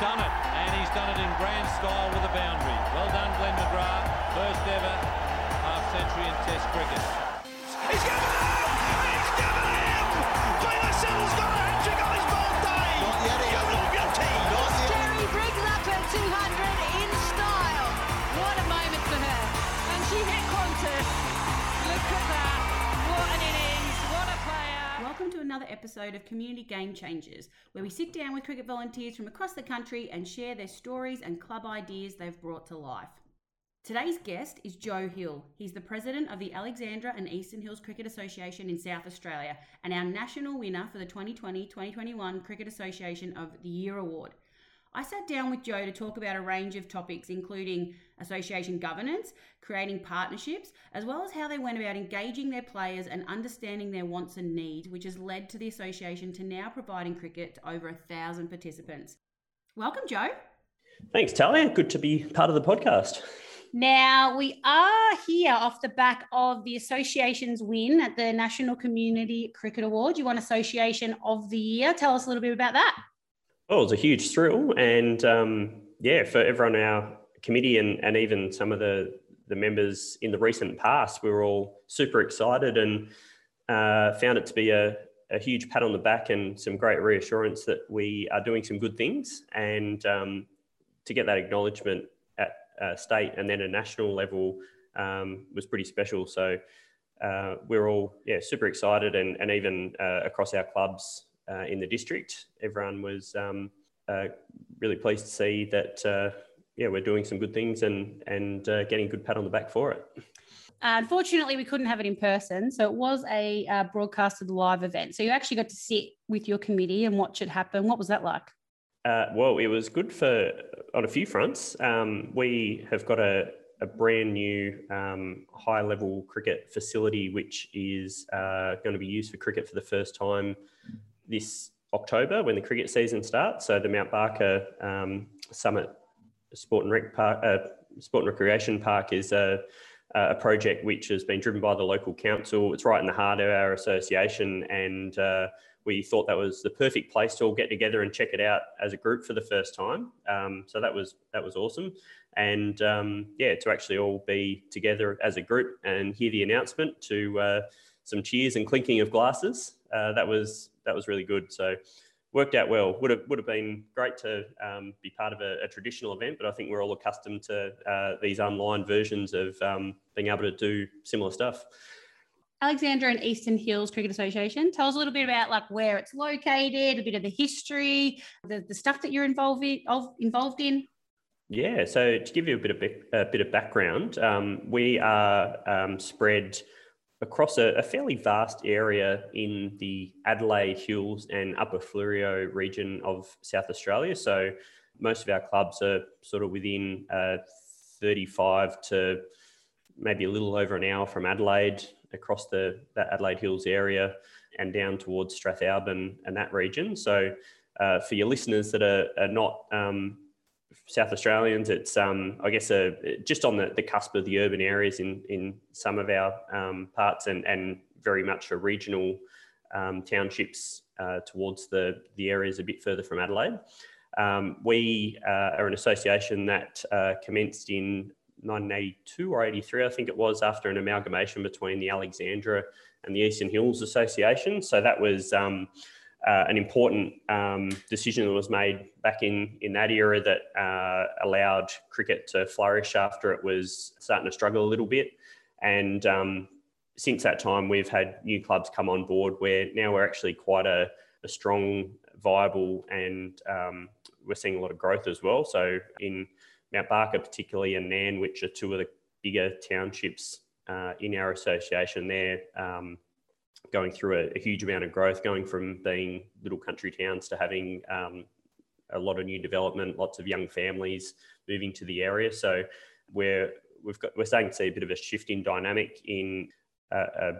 done it, and he's done it in grand style with a boundary. Well done, Glenn McGrath. First ever half century in Test cricket. He's given him! He's given him! Taylor Siddle's got a hat trick on his birthday! Not yet, You Ian. love your team! Not yet. Terry Briggs up at 200 in style. What a moment for her. And she hit Qantas. Look at that. What an innings. Another episode of Community Game Changers, where we sit down with cricket volunteers from across the country and share their stories and club ideas they've brought to life. Today's guest is Joe Hill. He's the president of the Alexandra and Eastern Hills Cricket Association in South Australia and our national winner for the 2020 2021 Cricket Association of the Year Award. I sat down with Joe to talk about a range of topics, including association governance, creating partnerships, as well as how they went about engaging their players and understanding their wants and needs, which has led to the association to now providing cricket to over a thousand participants. Welcome, Joe. Thanks, Talia. Good to be part of the podcast. Now, we are here off the back of the association's win at the National Community Cricket Award. You won Association of the Year. Tell us a little bit about that. Well, it was a huge thrill, and um, yeah, for everyone our committee and, and even some of the the members in the recent past, we were all super excited and uh, found it to be a, a huge pat on the back and some great reassurance that we are doing some good things, and um, to get that acknowledgement at uh, state and then a national level um, was pretty special. So uh, we're all yeah super excited, and and even uh, across our clubs uh, in the district, everyone was um, uh, really pleased to see that uh, yeah we're doing some good things and and uh, getting a good pat on the back for it. Unfortunately, we couldn't have it in person, so it was a uh, broadcasted live event. So you actually got to sit with your committee and watch it happen. What was that like? Uh, well, it was good for on a few fronts. Um, we have got a, a brand new um, high level cricket facility, which is uh, going to be used for cricket for the first time this October when the cricket season starts. So the Mount Barker um, Summit Sport and Rec Park, uh, Sport and Recreation Park is a, a project which has been driven by the local council. It's right in the heart of our association, and uh, we thought that was the perfect place to all get together and check it out as a group for the first time. Um, so that was that was awesome, and um, yeah, to actually all be together as a group and hear the announcement to uh, some cheers and clinking of glasses. Uh, that was that was really good. So worked out well. Would have would have been great to um, be part of a, a, traditional event, but I think we're all accustomed to uh, these online versions of um, being able to do similar stuff. Alexandra and Eastern Hills Cricket Association. Tell us a little bit about like where it's located, a bit of the history, the, the stuff that you're involved in, of, involved in. Yeah, so to give you a bit of a bit of background, um, we are um, spread across a, a, fairly vast area in the Adelaide Hills and Upper Fleurieu region of South Australia. So most of our clubs are sort of within uh, 35 to maybe a little over an hour from Adelaide across the Adelaide Hills area and down towards Strathalbyn and that region. So uh, for your listeners that are, are not um, South Australians, it's um, I guess a, just on the, the cusp of the urban areas in in some of our um, parts and and very much a regional um, townships uh, towards the the areas a bit further from Adelaide. Um, we uh, are an association that uh, commenced in 1982 or 83, I think it was, after an amalgamation between the Alexandra and the Eastern Hills Association. So that was um, uh, an important um, decision that was made back in, in that era that uh, allowed cricket to flourish after it was starting to struggle a little bit. And um, since that time, we've had new clubs come on board where now we're actually quite a, a strong, viable, and um, we're seeing a lot of growth as well. So in Mount Barker, particularly, and Nairne, which are two of the bigger townships uh, in our association, they're um, going through a, a, huge amount of growth, going from being little country towns to having um, a lot of new development, lots of young families moving to the area. So we're we've got we're starting to see a bit of a shift in dynamic in a, a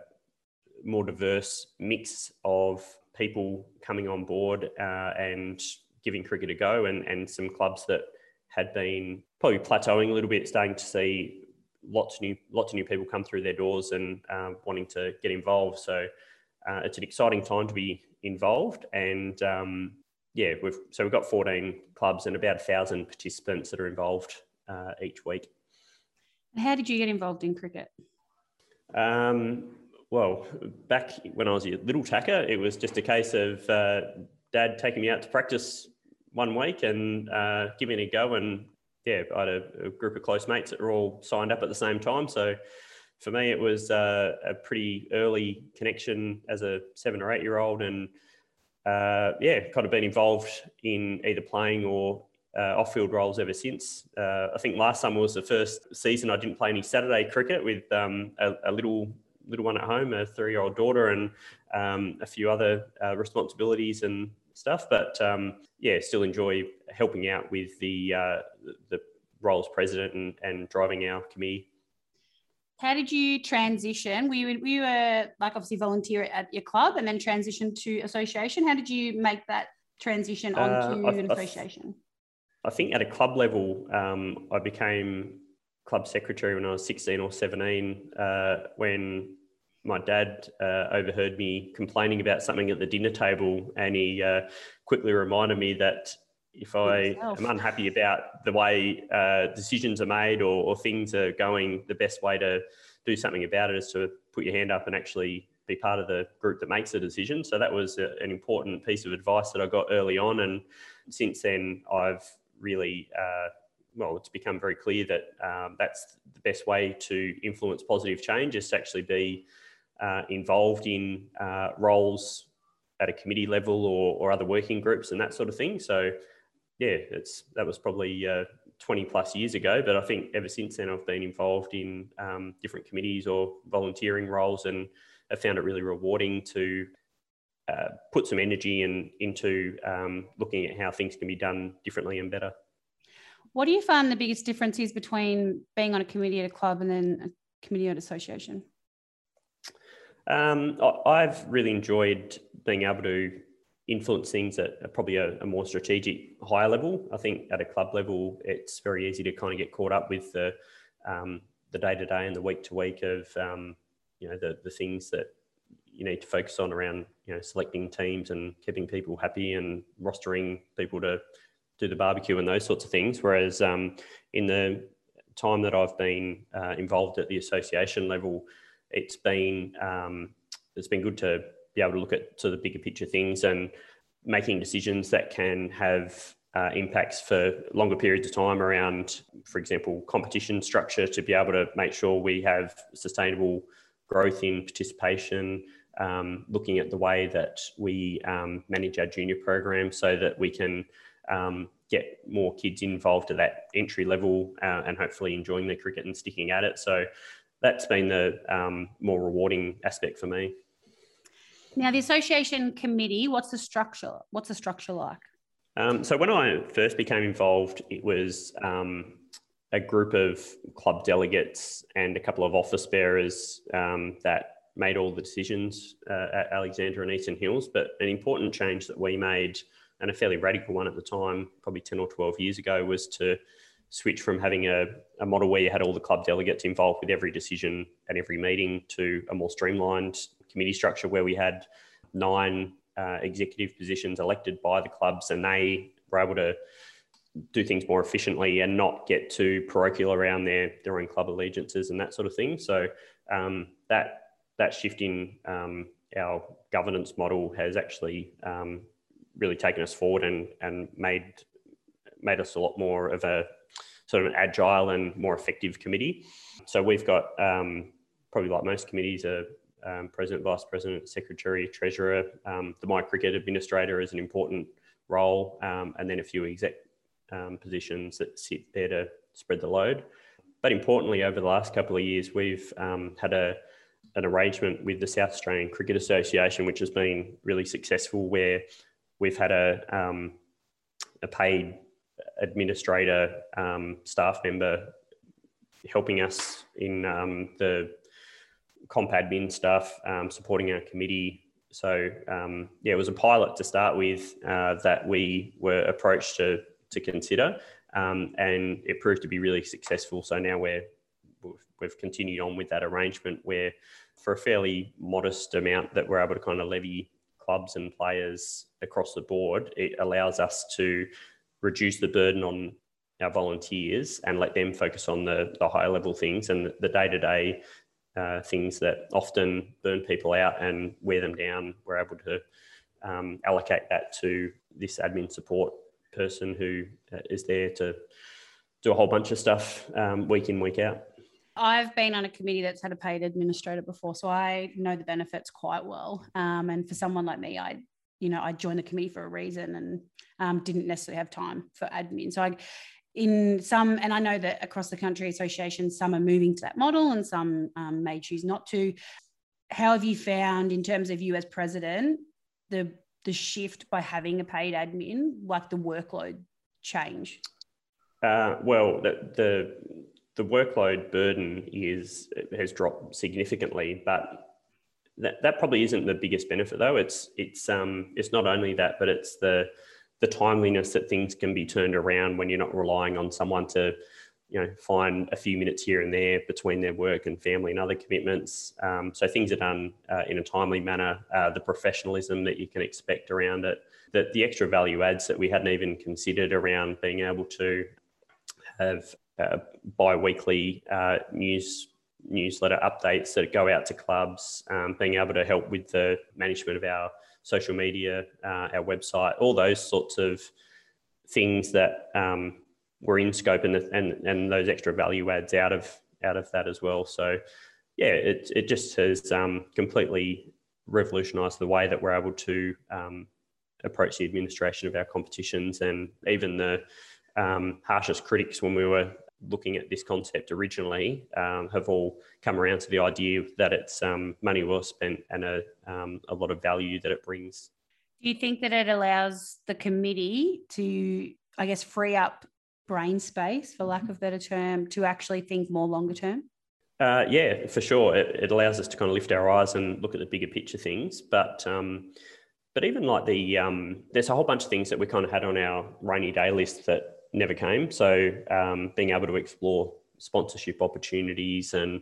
more diverse mix of people coming on board uh, and giving cricket a go, and and some clubs that had been probably plateauing a little bit, starting to see lots of new lots of new people come through their doors and um, wanting to get involved. So uh, it's an exciting time to be involved, and um, yeah, we've so we've got 14 clubs and about a thousand participants that are involved uh, each week. How did you get involved in cricket? Um, well, back when I was a little tacker, it was just a case of uh, dad taking me out to practice one week and uh, giving it a go. And yeah, I had a, a, group of close mates that were all signed up at the same time. So for me, it was uh, a pretty early connection as a seven or eight year old. And uh, yeah, kind of been involved in either playing or uh, off-field roles ever since. Uh, I think last summer was the first season I didn't play any Saturday cricket with um, a, a, little little one at home, a three-year-old daughter, and um, a few other uh, responsibilities and stuff. But um, yeah, still enjoy helping out with the uh, the role as president and, and driving our committee. How did you transition? We were you, were like obviously volunteer at your club and then transition to association? How did you make that transition uh, onto uh, an association? I think at a club level, um, I became club secretary when I was 16 or 17 uh, when my dad uh, overheard me complaining about something at the dinner table and he uh, quickly reminded me that if I am unhappy about the way uh, decisions are made or, or, things are going, the best way to do something about it is to put your hand up and actually be part of the group that makes the decision. So that was a, an important piece of advice that I got early on. And since then, I've really, uh, well, it's become very clear that um, that's the best way to influence positive change is to actually be uh, involved in uh, roles at a committee level or, or other working groups and that sort of thing. So yeah, it's that was probably uh, 20 plus years ago, but I think ever since then I've been involved in um, different committees or volunteering roles and I found it really rewarding to uh, put some energy in, into um, looking at how things can be done differently and better. What do you find the biggest difference is between being on a committee at a club and then a committee at an association? Um, I've really enjoyed being able to influence things at probably a, a, more strategic higher level. I think at a club level, it's very easy to kind of get caught up with the um, the day to day and the week to week of um, you know the the things that you need to focus on around you know selecting teams and keeping people happy and rostering people to do the barbecue and those sorts of things. Whereas um, in the time that I've been uh, involved at the association level, it's been um, it's been good to be able to look at to the bigger picture things and making decisions that can have uh, impacts for longer periods of time around, for example, competition structure to be able to make sure we have sustainable growth in participation, um, looking at the way that we um, manage our junior program so that we can um, get more kids involved at that entry level uh, and hopefully enjoying the cricket and sticking at it. So that's been the um, more rewarding aspect for me. Now, the association committee, what's the structure? What's the structure like? Um, so when I first became involved, it was um, a group of club delegates and a couple of office bearers um, that made all the decisions uh, at Alexandra and Eastern Hills. But an important change that we made, and a fairly radical one at the time, probably 10 or 12 years ago, was to switch from having a, a model where you had all the club delegates involved with every decision at every meeting to a more streamlined committee structure where we had nine uh, executive positions elected by the clubs and they were able to do things more efficiently and not get too parochial around their, their own club allegiances and that sort of thing. So um, that that shift in um, our governance model has actually um, really taken us forward and, and made made us a lot more of a sort of an agile and more effective committee. So we've got um, probably like most committees, a um, president, vice president, secretary, treasurer. Um, the My Cricket administrator is an important role, um, and then a few exec um, positions that sit there to spread the load. But importantly, over the last couple of years, we've had a an arrangement with the South Australian Cricket Association, which has been really successful, where we've had a um, a paid administrator staff member helping us in the comp admin stuff, um, supporting our committee. So um, yeah, it was a pilot to start with uh, that we were approached to to consider, um, and it proved to be really successful. So now we're we've continued on with that arrangement where for a fairly modest amount that we're able to kind of levy clubs and players across the board, it allows us to reduce the burden on our volunteers and let them focus on the, the higher level things and the day to day things that often burn people out and wear them down. We're able to um, allocate that to this admin support person who uh, there to do a whole bunch of stuff um, week in, week out. I've been on a committee that's had a paid administrator before, so I know the benefits quite well. Um, and for someone like me, I, you know, I joined the committee for a reason and um, didn't necessarily have time for admin. So I, in some, and I know that across the country associations, some are moving to that model and some um, may choose not to. How have you found, in terms of you as president, the the shift by having a paid admin, like the workload change? Uh, well, the, the the workload burden is has dropped significantly, but that, that probably isn't the biggest benefit though. It's it's um it's not only that, but it's the the timeliness that things can be turned around when you're not relying on someone to you know find a few minutes here and there between their work and family and other commitments um, so things are done uh, in a timely manner uh, the professionalism that you can expect around it the, the extra value adds that we hadn't even considered around being able to have uh, bi-weekly uh, news newsletter updates that go out to clubs um, being able to help with the management of our social media uh, our website all those sorts of things that um, were in scope and, and and those extra value adds out of out of that as well. So yeah, it it just has um, completely revolutionised the way that we're able to um, approach the administration of our competitions and even the um, harshest critics when we were looking at this concept originally um, have all come around to the idea that it's um, money well spent and a, um, a lot of value that it brings. Do you think that it allows the committee to, I guess, free up brain space, for lack of better term, to actually think more longer term? Uh, yeah, for sure. It, it, allows us to kind of lift our eyes and look at the bigger picture things. But um, but even like the um, there's a whole bunch of things that we kind of had on our rainy day list that never came. So um, being able to explore sponsorship opportunities and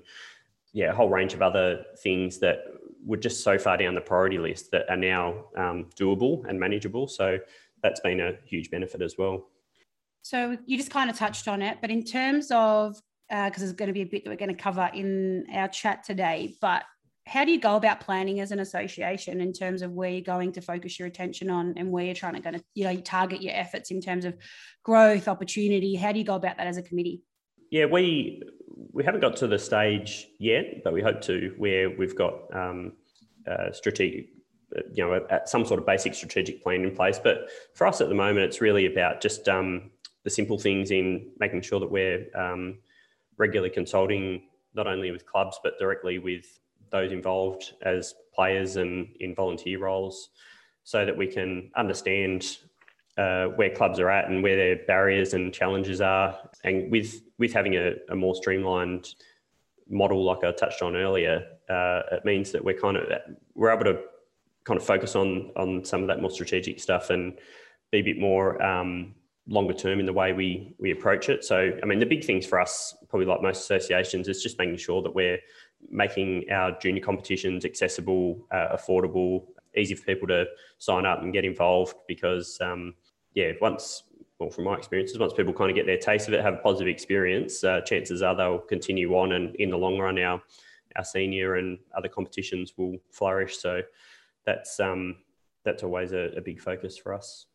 yeah, a whole range of other things that were just so far down the priority list that are now um, doable and manageable. So that's been a huge benefit as well. So you just kind of touched on it, but in terms of because uh, there's going to be a bit that we're going to cover in our chat today, but how do you go about planning as an association in terms of where you're going to focus your attention on and where you're trying to going to you know you target your efforts in terms of growth opportunity? How do you go about that as a committee? Yeah we we haven't got to the stage yet but we hope to where we've got um, uh, strategic you know some sort of basic strategic plan in place. But for us at the moment it's really about just um, the simple things in making sure that we're um, regularly consulting not only with clubs but directly with those involved as players and in volunteer roles so that we can understand uh, where clubs are at and where their barriers and challenges are and with with having a, a more streamlined model like I touched on earlier uh, it means that we're kind of we're able to kind of focus on on some of that more strategic stuff and be a bit more um, longer term in the way we we approach it. So, I mean, the big things for us, probably like most associations, is just making sure that we're making our junior competitions accessible, uh, affordable, easy for people to sign up and get involved. Because, um, yeah, once well, from my experiences, once people kind of get their taste of it, have a positive experience, uh, chances are they'll continue on, and in the long run, our our senior and other competitions will flourish. So, that's um, that's always a, a big focus for us.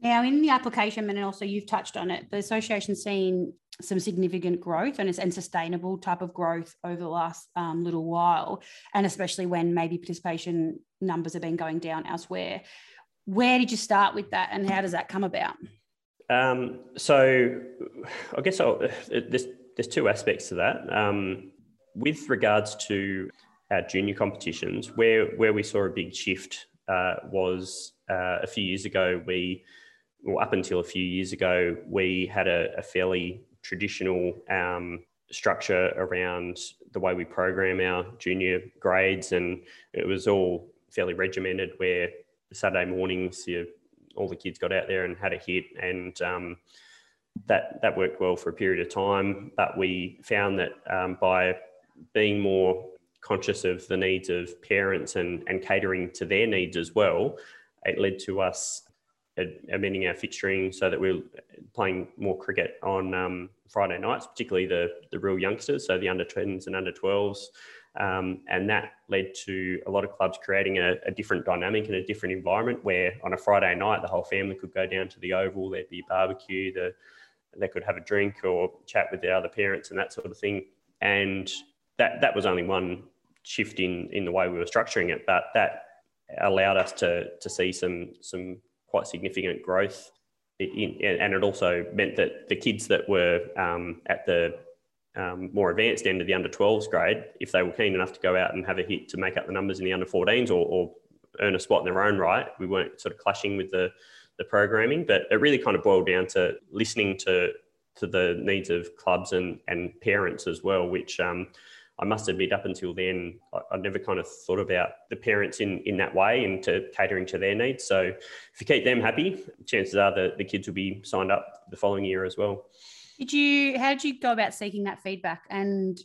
Now, in the application, and also you've touched on it, the association seen some significant growth and, and sustainable type of growth over the last um, little while, and especially when maybe participation numbers have been going down elsewhere. Where did you start with that, and how does that come about? Um, so, I guess I'll, there's there's two aspects to that. Um, with regards to our junior competitions, where where we saw a big shift uh, was uh, a few years ago. We well, up until a few years ago, we had a, a fairly traditional um, structure around the way we program our junior grades, and it was all fairly regimented. Where Saturday mornings, you, all the kids got out there and had a hit, and um, that that worked well for a period of time. But we found that um, by being more conscious of the needs of parents and, and catering to their needs as well, it led to us amending our fixturing so that we're playing more cricket on um, Friday nights, particularly the the real youngsters, so the under 10s and under 12s. Um, and that led to a lot of clubs creating a, a, different dynamic and a different environment where on a Friday night the whole family could go down to the oval, there'd be barbecue, the, they could have a drink or chat with their other parents and that sort of thing. And that that was only one shift in in the way we were structuring it, but that allowed us to to see some some quite significant growth. In, and it also meant that the kids that were um, at the um, more advanced end of the under 12s grade, if they were keen enough to go out and have a hit to make up the numbers in the under 14s or, or earn a spot in their own right, we weren't sort of clashing with the, the programming. But it really kind of boiled down to listening to to the needs of clubs and, and parents as well, which um, I must admit, up until then, I, I never kind of thought about the parents in, in that way and to catering to their needs. So if you keep them happy, chances are that the kids will be signed up the following year as well. Did you? How did you go about seeking that feedback? And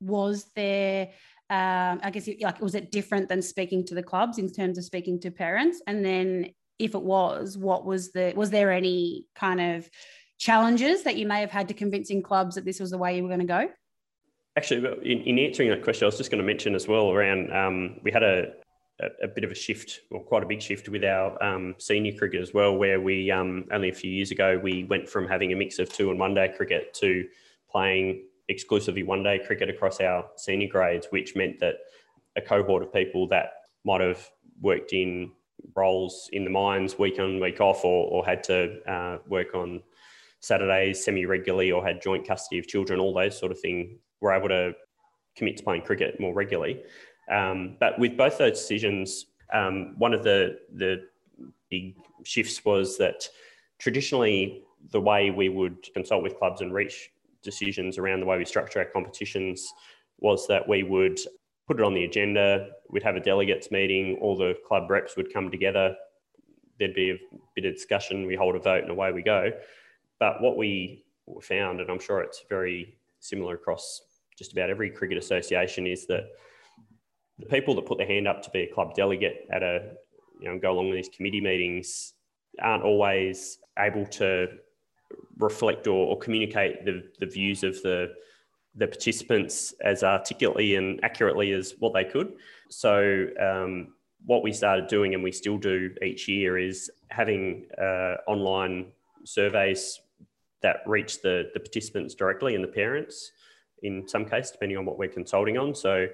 was there? Um, I guess like was it different than speaking to the clubs in terms of speaking to parents? And then if it was, what was the? Was there any kind of challenges that you may have had to convincing clubs that this was the way you were going to go? Actually, in, in answering that question, I was just going to mention as well around um, we had a, a, a, bit of a shift, or quite a big shift with our um, senior cricket as well, where we um, only a few years ago we went from having a mix of two and one day cricket to playing exclusively one day cricket across our senior grades, which meant that a cohort of people that might have worked in roles in the mines week on week off or, or had to uh, work on Saturdays semi regularly or had joint custody of children, all those sort of things, were able to commit to playing cricket more regularly. Um, but with both those decisions, um, one of the the big shifts was that traditionally the way we would consult with clubs and reach decisions around the way we structure our competitions was that we would put it on the agenda. We'd have a delegates meeting. All the club reps would come together. There'd be a bit of discussion. We hold a vote, and away we go. But what we found, and I'm sure it's very similar across just about every cricket association, is that the people that put their hand up to be a club delegate at a, you know, go along with these committee meetings aren't always able to reflect or, or communicate the, the views of the the participants as articulately and accurately as what they could. So um, what we started doing, and we still do each year, is having uh, online surveys that reach the, the participants directly and the parents in some cases, depending on what we're consulting on. So,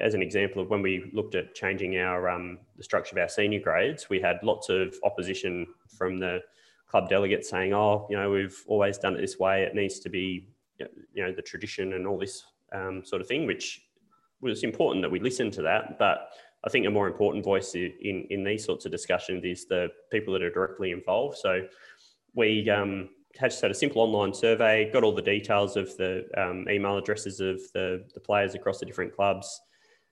as an example of when we looked at changing our um, the structure of our senior grades, we had lots of opposition from the club delegates saying, "Oh, you know, we've always done it this way. It needs to be, you know, the tradition and all this um, sort of thing." Which was important that we listened to that, but I think a more important voice in in these sorts of discussions is the people that are directly involved. So we um, just had a simple online survey, got all the details of the um, email addresses of the, the players across the different clubs,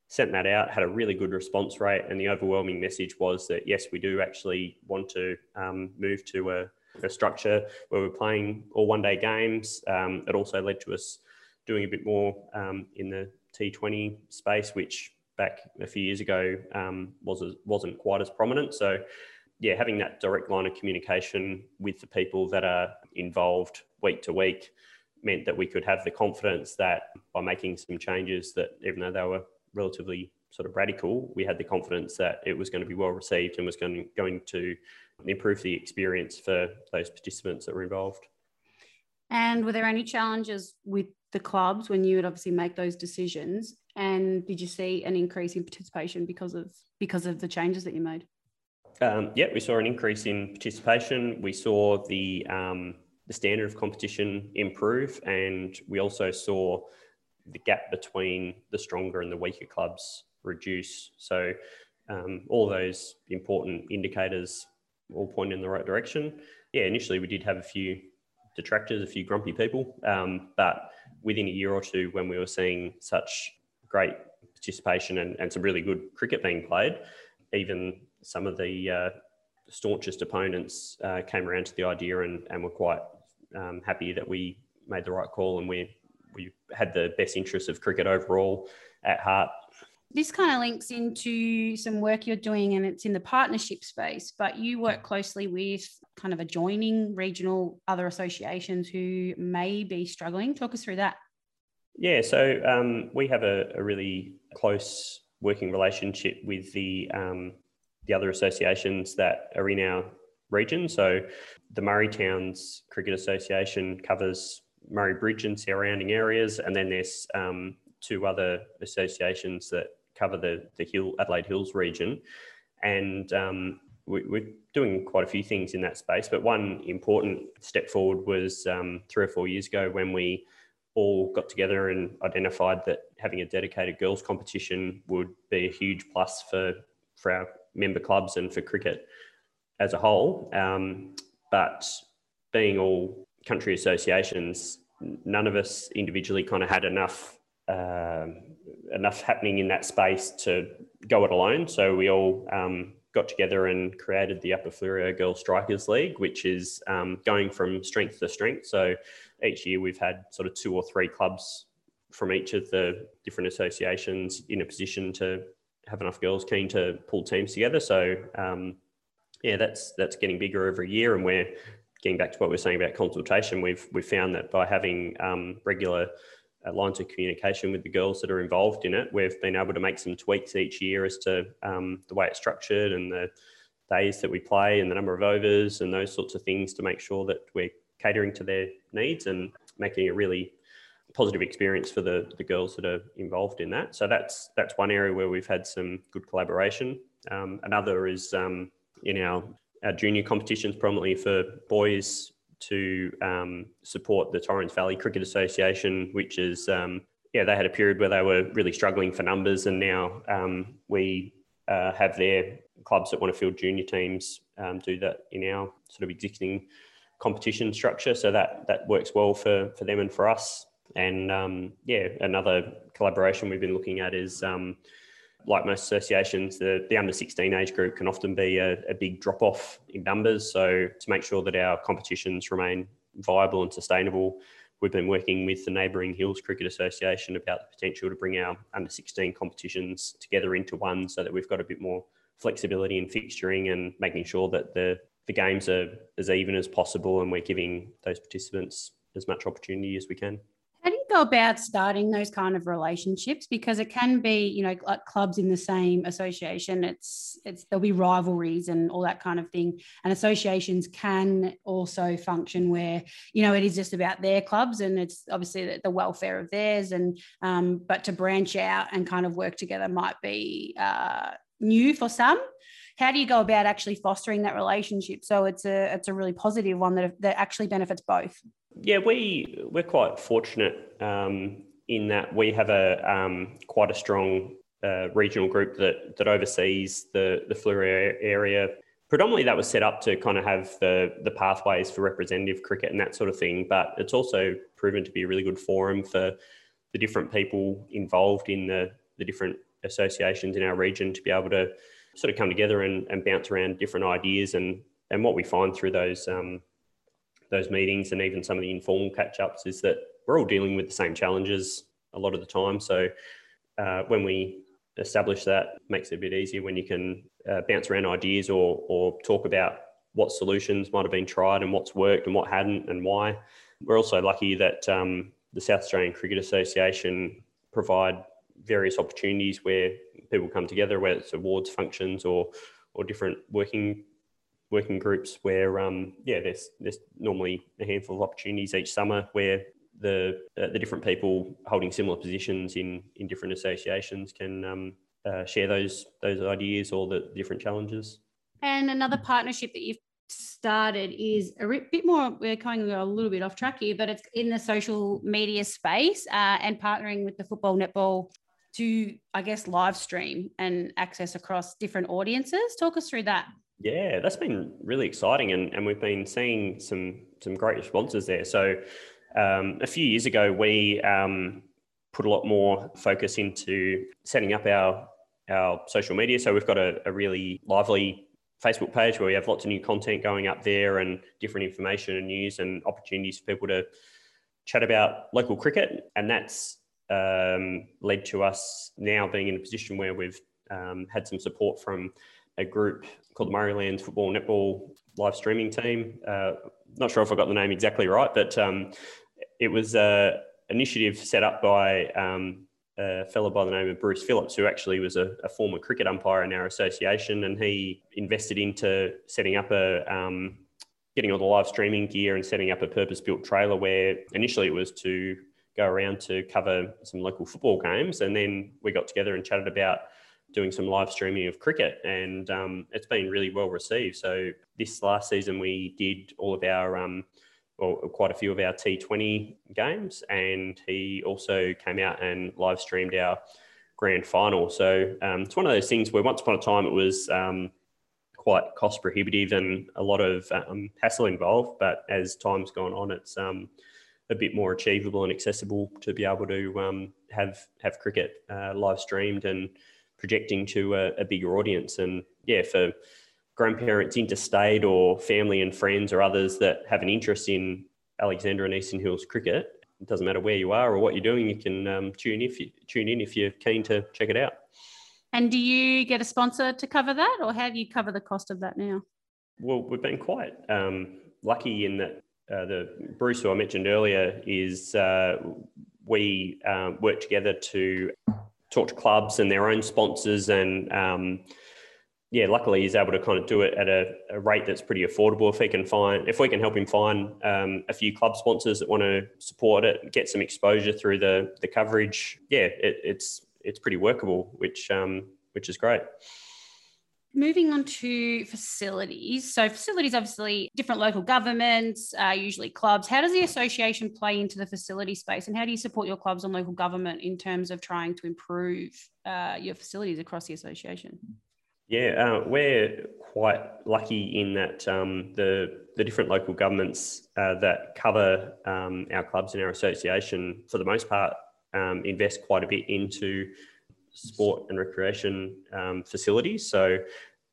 sent that out, had a really good response rate. And the overwhelming message was that, yes, we do actually want to um, move to a, a, structure where we're playing all one day games. Um, it also led to us doing a bit more um, in the T20 space, which back a few years ago um, was, wasn't quite as prominent. So yeah, having that direct line of communication with the people that are involved week to week meant that we could have the confidence that by making some changes that even though they were relatively sort of radical, we had the confidence that it was going to be well received and was going, going to improve the experience for those participants that were involved. And were there any challenges with the clubs when you would obviously make those decisions? And did you see an increase in participation because of because of the changes that you made? Um, yeah, we saw an increase in participation. We saw the um, the standard of competition improve, and we also saw the gap between the stronger and the weaker clubs reduce. So, um, all those important indicators all point in the right direction. Yeah, initially we did have a few detractors, a few grumpy people, um, but within a year or two, when we were seeing such great participation and, and some really good cricket being played, even some of the uh, staunchest opponents uh, came around to the idea and, and were quite um, happy that we made the right call and we we had the best interests of cricket overall at heart This kind of links into some work you're doing, and it's in the partnership space, but you work closely with kind of adjoining regional other associations who may be struggling. Talk us through that. Yeah, so um, we have a, a, really close working relationship with the um, the other associations that are in our region. So the Murray Towns Cricket Association covers Murray Bridge and surrounding areas, and then there's um, two other associations that cover the the Hill Adelaide Hills region, and um, we, are doing quite a few things in that space. But one important step forward was um, three or four years ago when we all got together and identified that having a dedicated girls competition would be a huge plus for for our member clubs and for cricket as a whole. Um, but being all country associations, none of us individually kind of had enough um, enough happening in that space to go it alone. So we all um, got together and created the Upper Fleurieu Girls Strikers League, which is um, going from strength to strength. So each year we've had sort of two or three clubs from each of the different associations in a position to have enough girls keen to pull teams together. So um, yeah, that's that's getting bigger every year, and we're getting back to what we are saying about consultation. We've we've found that by having um, regular uh, lines of communication with the girls that are involved in it, we've been able to make some tweaks each year as to um, the way it's structured and the days that we play and the number of overs and those sorts of things to make sure that we're catering to their needs and making a really positive experience for the, the girls that are involved in that. So that's that's one area where we've had some good collaboration. Um, another is um, in our, our junior competitions, prominently for boys to um, support the Torrens Valley Cricket Association, which is, um, yeah, they had a period where they were really struggling for numbers, and now um, we uh, have their clubs that want to field junior teams um, do that in our sort of existing competition structure. So that that works well for for them and for us. And um, yeah, another collaboration we've been looking at is um, like most associations, the, the under 16 age group can often be a, a big drop off in numbers. So, to make sure that our competitions remain viable and sustainable, we've been working with the neighbouring Hills Cricket Association about the potential to bring our under 16 competitions together into one so that we've got a bit more flexibility in fixturing and making sure that the, the games are as even as possible and we're giving those participants as much opportunity as we can go about starting those kind of relationships? Because it can be you know like clubs in the same association it's it's there'll be rivalries and all that kind of thing. And associations can also function where you know it is just about their clubs and it's obviously the welfare of theirs. And um, but to branch out and kind of work together might be uh, new for some how do you go about actually fostering that relationship so it's a it's a really positive one that, that actually benefits both yeah, we we're quite fortunate um, in that we have a um, quite a strong uh, regional group that that oversees the the Fleurieu area. Predominantly, that was set up to kind of have the the pathways for representative cricket and that sort of thing. But it's also proven to be a really good forum for the different people involved in the the different associations in our region to be able to sort of come together and, and bounce around different ideas and and what we find through those um, those meetings and even some of the informal catch ups is that we're all dealing with the same challenges a lot of the time. So uh, when we establish that, makes it a bit easier when you can uh, bounce around ideas or or talk about what solutions might have been tried and what's worked and what hadn't and why. We're also lucky that um, the South Australian Cricket Association provide various opportunities where people come together, whether it's awards functions or or different working working groups where um, yeah there's there's normally a handful of opportunities each summer where the uh, the different people holding similar positions in in different associations can um, uh, share those those ideas or the different challenges. And another partnership that you've started is a bit more we're going a little bit off track here but it's in the social media space uh, and partnering with the football netball to i guess live stream and access across different audiences talk us through that yeah, that's been really exciting, and, and we've been seeing some some great responses there. So, um, a few years ago, we um, put a lot more focus into setting up our our social media. So we've got a, a, really lively Facebook page where we have lots of new content going up there and different information and news and opportunities for people to chat about local cricket. And that's um, led to us now being in a position where we've um, had some support from a group called Murraylands Football Netball live streaming team. Uh, not sure if I got the name exactly right, but um, it was an initiative set up by um, a fellow by the name of Bruce Phillips, who actually was a, a, former cricket umpire in our association, and he invested into setting up a um, getting all the live streaming gear and setting up a purpose-built trailer where initially it was to go around to cover some local football games, and then we got together and chatted about doing some live streaming of cricket, and um, it's been really well received. So this last season we did all of our um, well, quite a few of our T20 games, and he also came out and live streamed our grand final. So um, it's one of those things where once upon a time it was um, quite cost prohibitive and a lot of um, hassle involved, but as time's gone on, it's um, a bit more achievable and accessible to be able to um, have have cricket uh, live streamed and projecting to a, a bigger audience. And yeah, for grandparents interstate or family and friends or others that have an interest in Alexandra and Eastern Hills cricket, it doesn't matter where you are or what you're doing, you can um, tune if you tune in if you're keen to check it out. And do you get a sponsor to cover that, or how do you cover the cost of that now? Well, we've been quite um, lucky in that uh, the Bruce, who I mentioned earlier, is uh, we um, work together to talk to clubs and their own sponsors and um, yeah, luckily he's able to kind of do it at a, a, rate that's pretty affordable. If he can find, if we can help him find um, a few club sponsors that want to support it, get some exposure through the the coverage, yeah, it, it's it's pretty workable, which um, which is great. Moving on to facilities. So, facilities obviously different local governments, uh, usually clubs. How does the association play into the facility space, and how do you support your clubs and local government in terms of trying to improve uh, your facilities across the association? Yeah, uh, we're quite lucky in that um, the the different local governments uh, that cover um, our clubs and our association, for the most part, um, invest quite a bit into sport and recreation um, facilities. So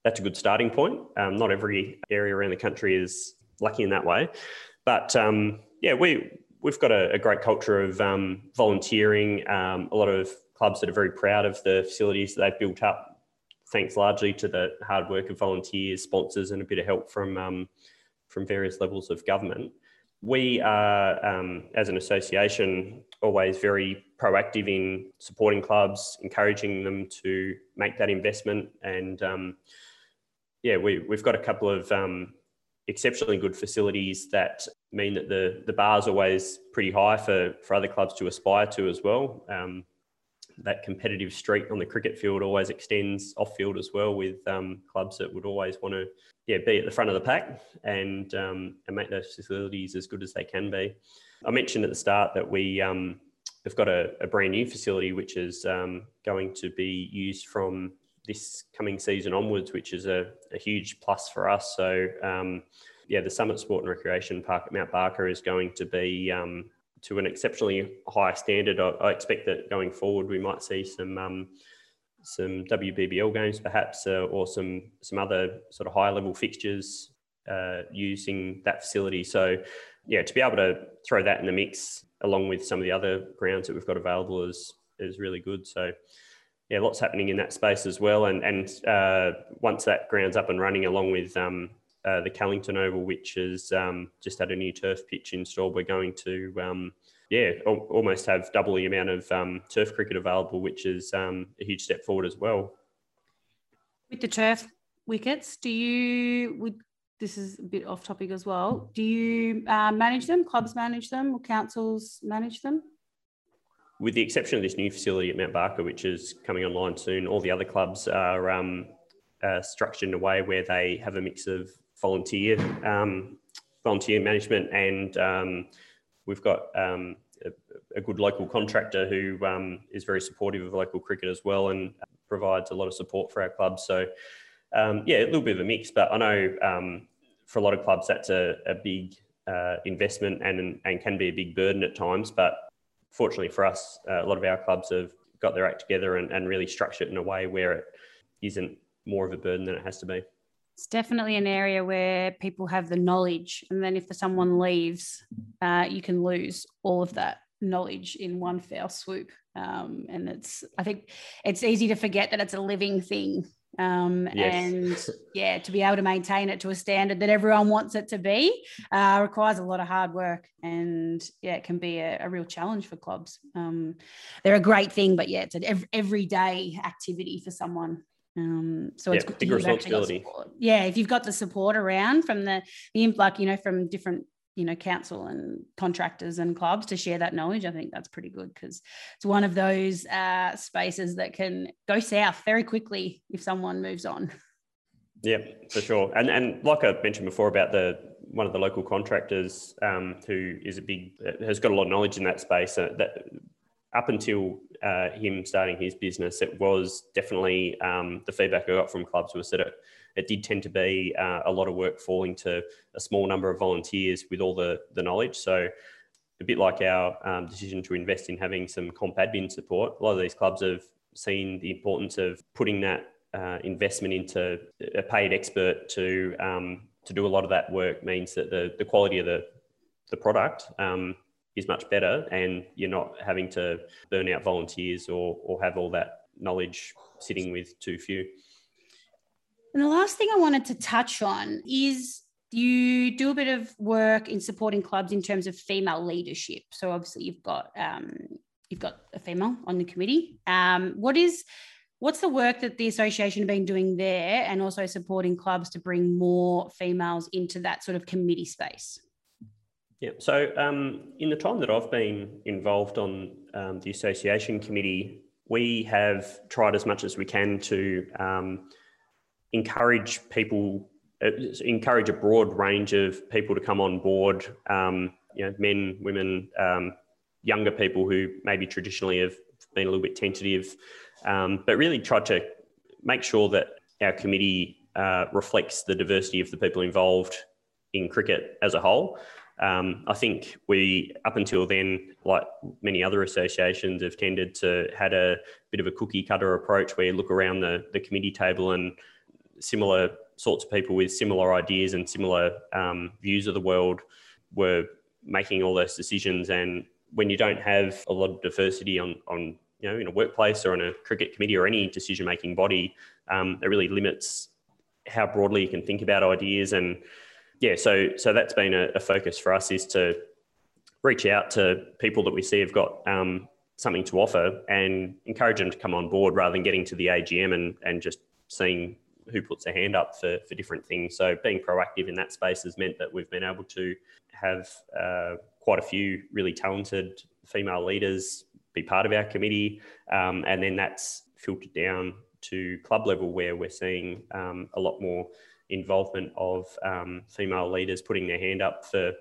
that's a good starting point. Um, not every area around the country is lucky in that way, but um, yeah, we we've got a, a great culture of volunteering. a lot of clubs that are very proud of the facilities that they've built up thanks largely to the hard work of volunteers, sponsors, and a bit of help from um, from various levels of government. We are, um, as an association, always very proactive in supporting clubs, encouraging them to make that investment. And um, yeah, we, we've got a couple of um, exceptionally good facilities that mean that the, the bar is always pretty high for, for other clubs to aspire to as well. Um, that competitive streak on the cricket field always extends off field as well with um, clubs that would always want to yeah be at the front of the pack and um, and make those facilities as good as they can be. I mentioned at the start that we um, have got a, a, brand new facility which is um, going to be used from this coming season onwards, which is a, a huge plus for us. So um, yeah, the Summit Sport and Recreation Park at Mount Barker is going to be um, to an exceptionally high standard. I, I, expect that going forward, we might see some um, some WBBL games, perhaps, uh, or some some other sort of higher level fixtures uh, using that facility. So, yeah, to be able to throw that in the mix along with some of the other grounds that we've got available is is really good. So. Yeah, lots happening in that space as well, and and uh, once that ground's up and running, along with um, uh, the Callington Oval, which has um, just had a new turf pitch installed. We're going to, um, yeah, al- almost have double the amount of um, turf cricket available, which is um, a huge step forward as well. With the turf wickets, do you, would, this is a bit off topic as well, do you uh, manage them? Clubs manage them or councils manage them? With the exception of this new facility at Mount Barker, which is coming online soon, all the other clubs are um, uh, structured in a way where they have a mix of volunteer um, volunteer management, and um, we've got um, a, a, good local contractor who um, is very supportive of local cricket as well, and provides a lot of support for our clubs. So um, yeah, a little bit of a mix, but I know for a lot of clubs that's a, a big uh, investment and and can be a big burden at times. But fortunately for us, uh, a lot of our clubs have got their act together and, and really structured it in a way where it isn't more of a burden than it has to be it's definitely an area where people have the knowledge and then if someone leaves uh, you can lose all of that knowledge in one fell swoop Um, and it's, I think it's easy to forget that it's a living thing. Um, Yes. And yeah, to be able to maintain it to a standard that everyone wants it to be uh, requires a lot of hard work. And yeah, it can be a, a real challenge for clubs. Um, they're a great thing, but yeah, it's an ev- everyday activity for someone. Um, so it's Yeah, good big that you've actually got responsibility. Yeah, if you've got the support around from the, the like you know from different you know council and contractors and clubs to share that knowledge, I think that's pretty good because it's one of those uh, spaces that can go south very quickly if someone moves on. Yeah, for sure. And and like I mentioned before about the one of the local contractors um, who is a big has got a lot of knowledge in that space. Uh, that up until uh, him starting his business, it was definitely um, the feedback I got from clubs was that it, it did tend to be uh, a lot of work falling to a small number of volunteers with all the the knowledge. So a bit like our um, decision to invest in having some comp admin support. A lot of these clubs have seen the importance of putting that uh, investment into a paid expert to um, to do a lot of that work means that the, the quality of the the product um, is much better, and you're not having to burn out volunteers or or have all that knowledge sitting with too few. And the last thing I wanted to touch on is you do a bit of work in supporting clubs in terms of female leadership. So obviously you've got um, you've got a female on the committee. Um, what is what's the work that the association have been doing there, and also supporting clubs to bring more females into that sort of committee space? Yeah. So um, in the time that I've been involved on um, the association committee, we have tried as much as we can to um, encourage people, uh, encourage a broad range of people to come on board. Um, you know, men, women, um, younger people who maybe traditionally have been a little bit tentative, um, but really try to make sure that our committee uh, reflects the diversity of the people involved in cricket as a whole. Um, I think we, up until then, like many other associations, have tended to had a bit of a cookie cutter approach where you look around the, the committee table and similar sorts of people with similar ideas and similar um, views of the world were making all those decisions. And when you don't have a lot of diversity on, on you know, in a workplace or in a cricket committee or any decision making body, um, it really limits how broadly you can think about ideas and yeah, so so that's been a, a, focus for us is to reach out to people that we see have got um, something to offer and encourage them to come on board rather than getting to the AGM and and just seeing who puts their hand up for, for different things. So being proactive in that space has meant that we've been able to have uh, quite a few really talented female leaders be part of our committee, um, and then that's filtered down to club level where we're seeing um, a lot more involvement of um, female leaders putting their hand up for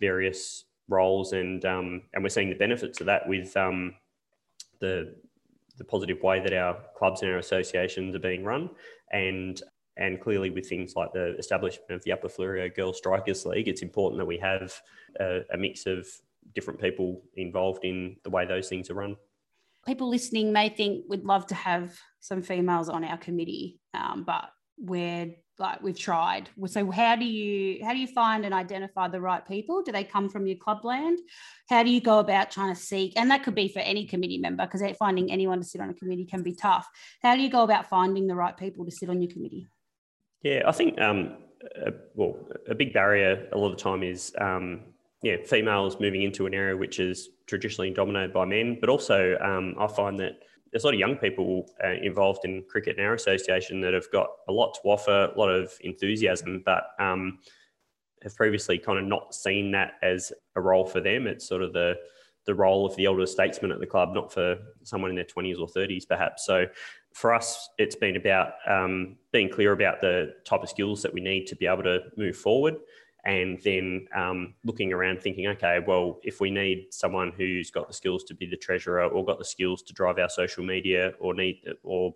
various roles, and um, and we're seeing the benefits of that with um, the the positive way that our clubs and our associations are being run, and and clearly with things like the establishment of the Upper Fleurieu Girls Strikers League, it's important that we have a, a mix of different people involved in the way those things are run. People listening may think we'd love to have some females on our committee, um, but we're like we've tried. So how do you how do you find and identify the right people? Do they come from your clubland how do you go about trying to seek and that could be for any committee member because finding anyone to sit on a committee can be tough. How do you go about finding the right people to sit on your committee? Yeah i think um, a, well a big barrier a lot of the time is um, yeah females moving into an area which is traditionally dominated by men but also um, i find that there's a lot of young people uh, involved in cricket in our association that have got a lot to offer, a lot of enthusiasm, but um, have previously kind of not seen that as a role for them. It's sort of the the role of the elder statesman at the club, not for someone in their 20s or 30s, perhaps. So for us, it's been about um, being clear about the type of skills that we need to be able to move forward and then um, looking around thinking, okay, well, if we need someone who's got the skills to be the treasurer or got the skills to drive our social media or need or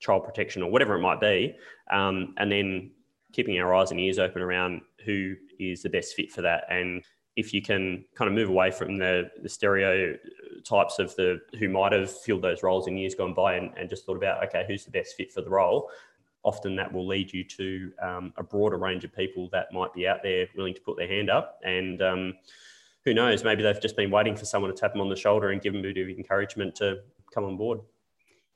child protection or whatever it might be, um, and then keeping our eyes and ears open around who is the best fit for that. And if you can kind of move away from the, the stereotypes of the who might have filled those roles in years gone by and, and just thought about, okay, who's the best fit for the role, often that will lead you to um, a broader range of people that might be out there willing to put their hand up and um, who knows? Maybe they've just been waiting for someone to tap them on the shoulder and give them a bit of encouragement to come on board.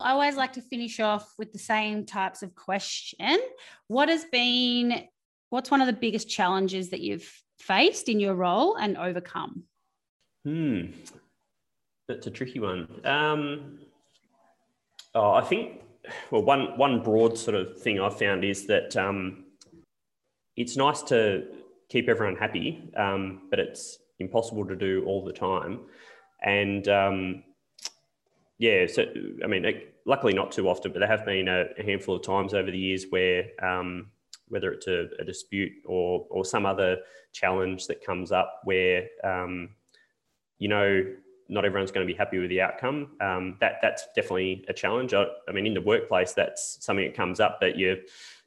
I always like to finish off with the same types of question. What has been, what's one of the biggest challenges that you've faced in your role and overcome? Hmm, that's a tricky one. Um, oh, I think, well, one one broad sort of thing I've found is that um, it's nice to keep everyone happy, um, but it's impossible to do all the time. And um, yeah, so I mean, it, luckily not too often, but there have been a, a handful of times over the years where um, whether it's a, a, dispute or or some other challenge that comes up where um, you know not everyone's going to be happy with the outcome. Um, that that's definitely a challenge. I, I, mean, in the workplace, that's something that comes up. But you,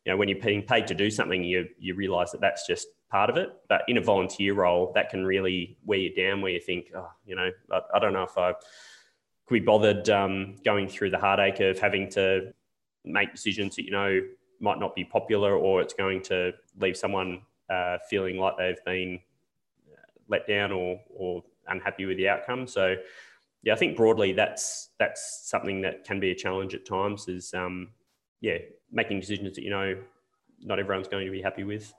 you know, when you're being paid to do something, you you realise that that's just part of it. But in a volunteer role, that can really wear you down. Where you think, oh, you know, I, I don't know if I could be bothered um, going through the heartache of having to make decisions that you know might not be popular, or it's going to leave someone uh, feeling like they've been let down or or unhappy with the outcome. So, yeah, I think broadly that's that's something that can be a challenge at times. Is um, yeah, making decisions that you know not everyone's going to be happy with.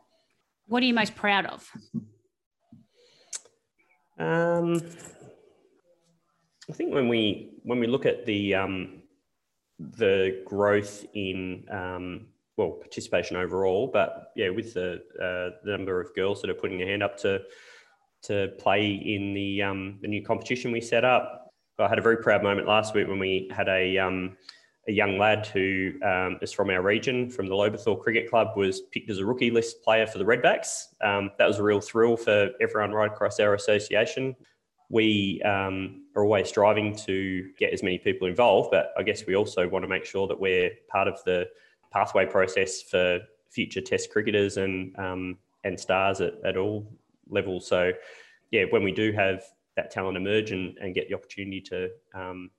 What are you most proud of? Um, I think when we when we look at the um, the growth in um, well participation overall, but yeah, with the uh, the number of girls that are putting their hand up to to play in the um, the new competition we set up. I had a very proud moment last week when we had a um, a young lad who um, is from our region, from the Lobethal Cricket Club, was picked as a rookie list player for the Redbacks. Um, that was a real thrill for everyone right across our association. We um, are always striving to get as many people involved, but I guess we also want to make sure that we're part of the pathway process for future Test cricketers and um, and stars at, at all levels. So, yeah, when we do have that talent emerge and, and get the opportunity to um,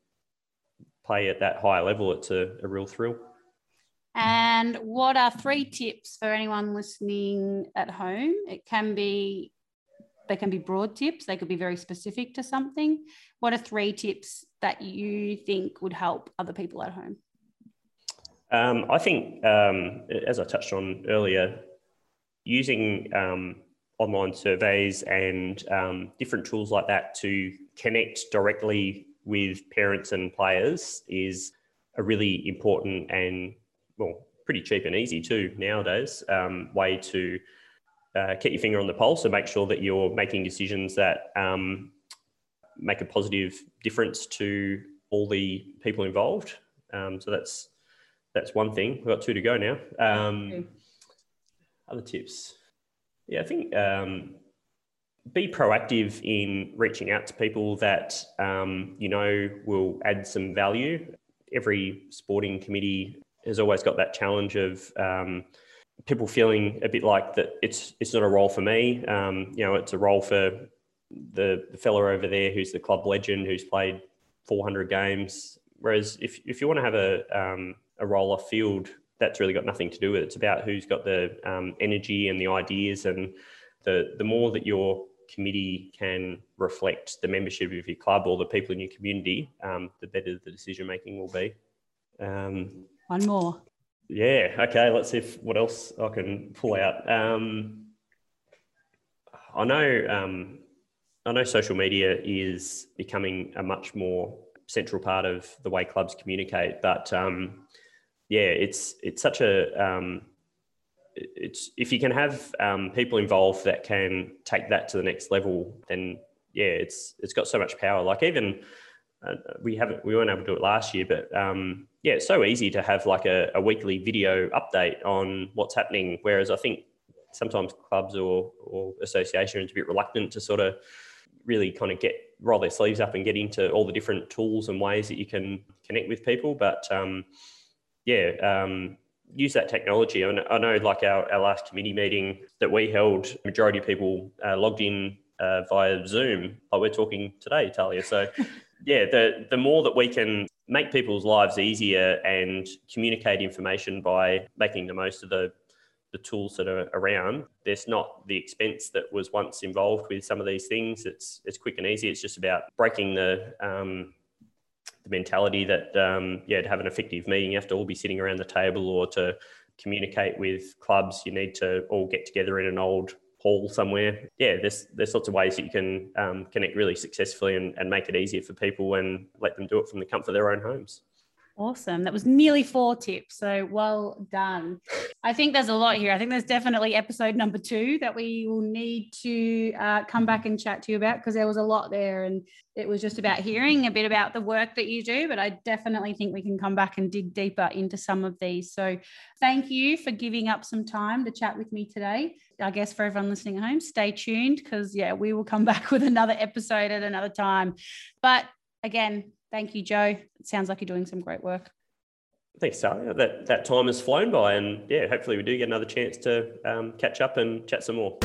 play at that higher level, it's a, a real thrill. And what are three tips for anyone listening at home? It can be they can be broad tips, they could be very specific to something. What are three tips that you think would help other people at home? Um, I think, um, as I touched on earlier, using um, online surveys and um, different tools like that to connect directly with parents and players is a really important and well pretty cheap and easy too nowadays um, way to uh, keep your finger on the pulse and make sure that you're making decisions that um, make a positive difference to all the people involved. Um, so that's that's one thing. We've got two to go now. Um, other tips, yeah, I think um, be proactive in reaching out to people that um, you know will add some value. Every sporting committee has always got that challenge of um, people feeling a bit like that it's it's not a role for me. Um, you know, it's a role for the, the fella over there who's the club legend who's played 400 games. Whereas if if you want to have a um, a role off field, that's really got nothing to do with it. It's about who's got the um, energy and the ideas and the the more that you're committee can reflect the membership of your club or the people in your community, um, the better the decision making will be. Um, One more. Yeah. Okay. Let's see if, what else I can pull out. Um, I know. Um, I know social media is becoming a much more central part of the way clubs communicate, but um, yeah, it's it's such a um, it's if you can have um, people involved that can take that to the next level, then yeah, it's it's got so much power. Like even uh, we haven't we weren't able to do it last year, but um, yeah, it's so easy to have like a, a, weekly video update on what's happening. Whereas I think sometimes clubs or or associations are a bit reluctant to sort of really kind of get roll their sleeves up and get into all the different tools and ways that you can connect with people. But um, yeah, um, use that technology. And I know, like our, our last committee meeting that we held, majority of people uh, logged in uh, via Zoom. Like we're talking today, Talia. So, yeah, the the more that we can make people's lives easier and communicate information by making the most of the the tools that are around. There's not the expense that was once involved with some of these things. It's it's quick and easy. It's just about breaking the um, the mentality that um, yeah, to have an effective meeting, you have to all be sitting around the table, or to communicate with clubs, you need to all get together in an old hall somewhere. Yeah, there's there's lots of ways that you can um, connect really successfully and, and make it easier for people and let them do it from the comfort of their own homes. Awesome. That was nearly four tips. So well done. I think there's a lot here. I think there's definitely episode number two that we will need to uh, come back and chat to you about because there was a lot there and it was just about hearing a bit about the work that you do. But I definitely think we can come back and dig deeper into some of these. So thank you for giving up some time to chat with me today. I guess for everyone listening at home, stay tuned because, yeah, we will come back with another episode at another time. But again, Thank you, Joe. It sounds like you're doing some great work. Thanks, Talia. That that time has flown by, and yeah, hopefully we do get another chance to um, catch up and chat some more.